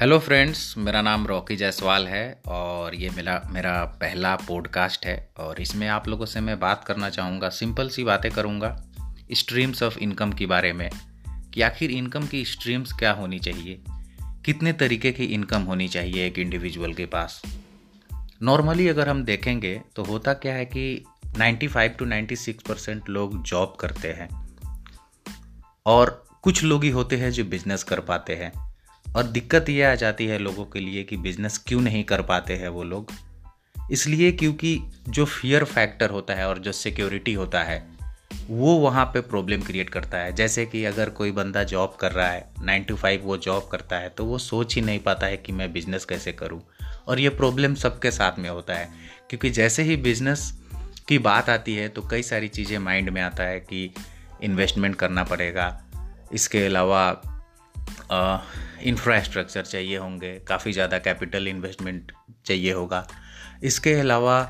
Hello friends मेरा नाम Rocky Jaiswal है और ये मेरा मेरा पहला पॉडकास्ट है और इसमें आप लोगों से मैं बात करना चाहूँगा सिंपल सी बातें करूँगा स्ट्रीम्स ऑफ़ इनकम के बारे में कि आखिर इनकम की स्ट्रीम्स क्या होनी चाहिए? कितने तरीके की इनकम होनी चाहिए एक इंडिविजुअल के पास? नॉर्मली अगर हम देखेंगे तो होता क्या है कि 95 टू 96 परसेंट लोग जॉब करते हैं और कुछ लोग ही होते हैं जो बिज़नेस कर पाते हैं। और दिक्कत ये आ जाती है लोगों के लिए कि बिज़नेस क्यों नहीं कर पाते हैं वो लोग। इसलिए क्योंकि जो फियर फैक्टर होता है और जो सिक्योरिटी होता है, वो वहाँ पे प्रॉब्लम क्रिएट करता है। जैसे कि अगर कोई बंदा जॉब कर रहा है नाइन टू फाइव वो जॉब करता है तो वो सोच ही नहीं पाता है कि मैं बिज़नेस कैसे करूँ। और ये प्रॉब्लम सबके साथ में होता है। क्योंकि जैसे ही बिज़नेस की बात आती है तो कई सारी चीज़ें माइंड में आता है कि इन्वेस्टमेंट करना पड़ेगा। इसके अलावा इंफ्रास्ट्रक्चर चाहिए होंगे, काफ़ी ज़्यादा कैपिटल इन्वेस्टमेंट चाहिए होगा। इसके अलावा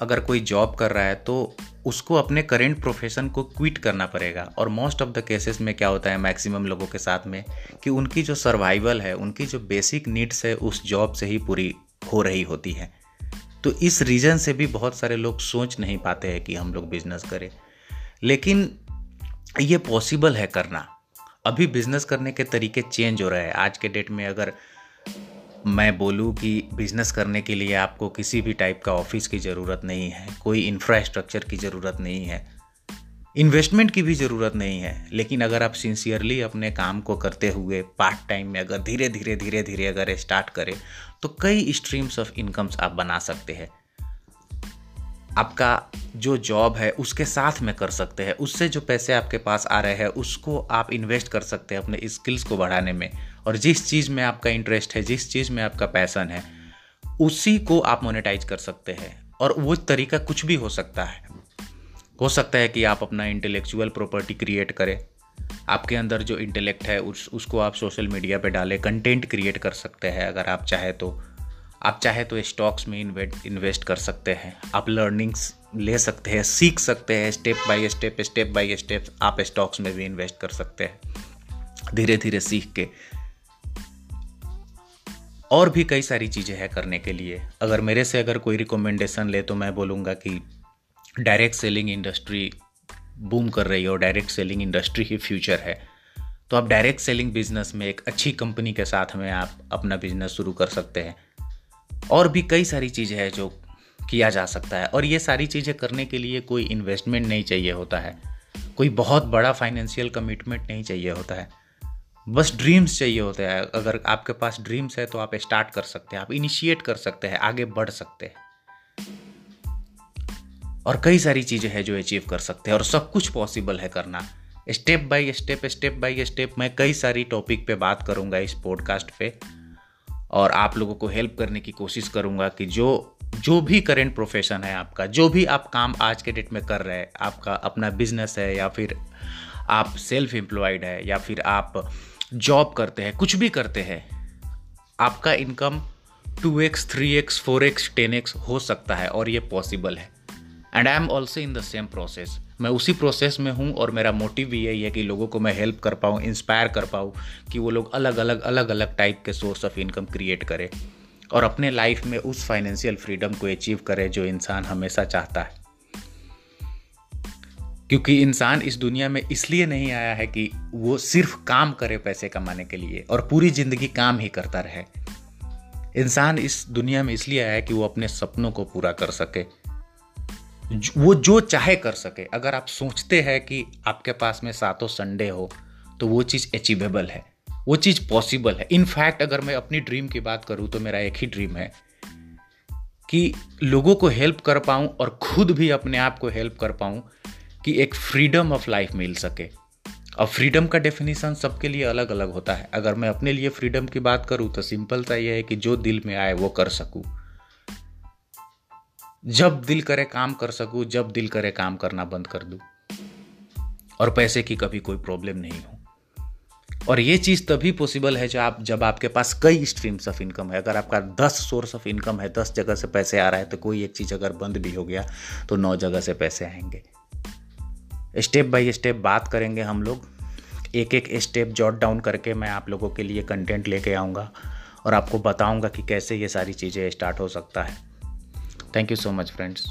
अगर कोई जॉब कर रहा है तो उसको अपने करेंट प्रोफेशन को क्विट करना पड़ेगा। और मोस्ट ऑफ़ द केसेस में क्या होता है मैक्सिमम लोगों के साथ में, कि उनकी जो सर्वाइवल है, उनकी जो बेसिक नीड्स है, उस जॉब से ही पूरी हो रही होती है। तो इस रीज़न से भी बहुत सारे लोग सोच नहीं पाते हैं कि हम लोग बिज़नेस करें। लेकिन ये पॉसिबल है करना। अभी बिज़नेस करने के तरीके चेंज हो रहे हैं। आज के डेट में अगर मैं बोलूँ कि बिज़नेस करने के लिए आपको किसी भी टाइप का ऑफ़िस की ज़रूरत नहीं है, कोई इंफ्रास्ट्रक्चर की ज़रूरत नहीं है इन्वेस्टमेंट की भी ज़रूरत नहीं है, लेकिन अगर आप सिंसियरली अपने काम को करते हुए पार्ट टाइम में अगर धीरे धीरे धीरे धीरे अगर स्टार्ट करें तो कई स्ट्रीम्स ऑफ़ इनकम्स आप बना सकते हैं। आपका जो जॉब है, उसके साथ में कर सकते हैं। उससे जो पैसे आपके पास आ रहे हैं, उसको आप इन्वेस्ट कर सकते हैं अपने स्किल्स को बढ़ाने में। और जिस चीज़ में आपका इंटरेस्ट है, जिस चीज़ में आपका पैसन है, उसी को आप मोनेटाइज कर सकते हैं। और वो तरीका कुछ भी हो सकता है। हो सकता है कि आप अपना इंटेलेक्चुअल प्रॉपर्टी क्रिएट करें। आपके अंदर जो इंटेलेक्ट है, उस, उसको आप सोशल मीडिया पे डालें कंटेंट क्रिएट कर सकते हैं, अगर आप चाहे तो। आप चाहे तो स्टॉक्स में इन्वेस्ट कर सकते हैं। आप लर्निंग्स ले सकते हैं, सीख सकते हैं step by step step by step आप स्टॉक्स में भी इन्वेस्ट कर सकते हैं। धीरे धीरे सीख के। और भी कई सारी चीज़ें हैं करने के लिए। अगर मेरे से अगर कोई रिकमेंडेशन ले तो मैं बोलूँगा कि डायरेक्ट सेलिंग इंडस्ट्री बूम कर रही है और डायरेक्ट सेलिंग इंडस्ट्री ही फ्यूचर है। तो आप डायरेक्ट सेलिंग बिज़नेस में एक अच्छी कंपनी के साथ में आप अपना बिज़नेस शुरू कर सकते हैं। और भी कई सारी चीज़ें हैं जो किया जा सकता है। और ये सारी चीज़ें करने के लिए कोई इन्वेस्टमेंट नहीं चाहिए होता है। कोई बहुत बड़ा फाइनेंशियल कमिटमेंट नहीं चाहिए होता है। बस ड्रीम्स चाहिए होते हैं। अगर आपके पास ड्रीम्स है तो आप स्टार्ट कर सकते हैं। आप इनिशिएट कर सकते हैं। आगे बढ़ सकते हैं। और कई सारी चीज़ें हैं जो अचीव कर सकते हैं। और सब कुछ पॉसिबल है करना। Step by step step by step मैं कई सारी टॉपिक पे बात करूँगा इस पॉडकास्ट पे। और आप लोगों को हेल्प करने की कोशिश करूँगा कि जो जो भी करेंट प्रोफेशन है आपका, जो भी आप काम आज के डेट में कर रहे हैं, आपका अपना बिज़नेस है या फिर आप सेल्फ एम्प्लॉयड है या फिर आप जॉब करते हैं, कुछ भी करते हैं, आपका income two X three X four X ten X हो सकता है और ये पॉसिबल है। And I am also in the same process मैं उसी प्रोसेस में हूँ और मेरा मोटिव भी यही है कि लोगों को मैं हेल्प कर पाऊँ इंस्पायर कर पाऊँ कि वो लोग अलग अलग अलग अलग टाइप के सोर्स ऑफ़ इनकम क्रिएट करें और अपने लाइफ में उस फाइनेंशियल फ्रीडम को अचीव करे जो इंसान हमेशा चाहता है। क्योंकि इंसान इस दुनिया में इसलिए नहीं आया है कि वो सिर्फ़ काम करे पैसे कमाने के लिए और पूरी ज़िंदगी काम ही करता रहे। इंसान इस दुनिया में इसलिए आया है कि वो अपने सपनों को पूरा कर सके। वो जो चाहे कर सके। अगर आप सोचते हैं कि आपके पास में सातों संडे हो तो वो चीज़ अचीवेबल है। वो चीज़ पॉसिबल है। इनफैक्ट अगर मैं अपनी ड्रीम की बात करूँ तो मेरा एक ही ड्रीम है कि लोगों को हेल्प कर पाऊँ और खुद भी अपने आप को हेल्प कर पाऊँ कि एक फ्रीडम ऑफ़ लाइफ मिल सके। और फ्रीडम का डेफिनेशन सबके लिए अलग अलग होता है। अगर मैं अपने लिए फ्रीडम की बात करूँ तो सिंपल सा ये है कि जो दिल में आए, वो कर सकूँ। जब दिल करे काम कर सकूँ, जब दिल करे काम करना बंद कर दूँ। और पैसे की कभी कोई प्रॉब्लम नहीं हो। और ये चीज़ तभी पॉसिबल है जब आप, जब आपके पास कई स्ट्रीम्स ऑफ़ इनकम है। अगर आपका दस सोर्स ऑफ़ इनकम है, दस जगह से पैसे आ रहा है तो कोई एक चीज़ अगर बंद भी हो गया तो नौ जगह से पैसे आएँगे। स्टेप बाय स्टेप बात करेंगे हम लोग। एक एक स्टेप जॉट डाउन करके मैं आप लोगों के लिए कंटेंट लेके आऊँगा और आपको बताऊँगा कि कैसे ये सारी चीज़ें स्टार्ट हो सकता है। Thank you so much friends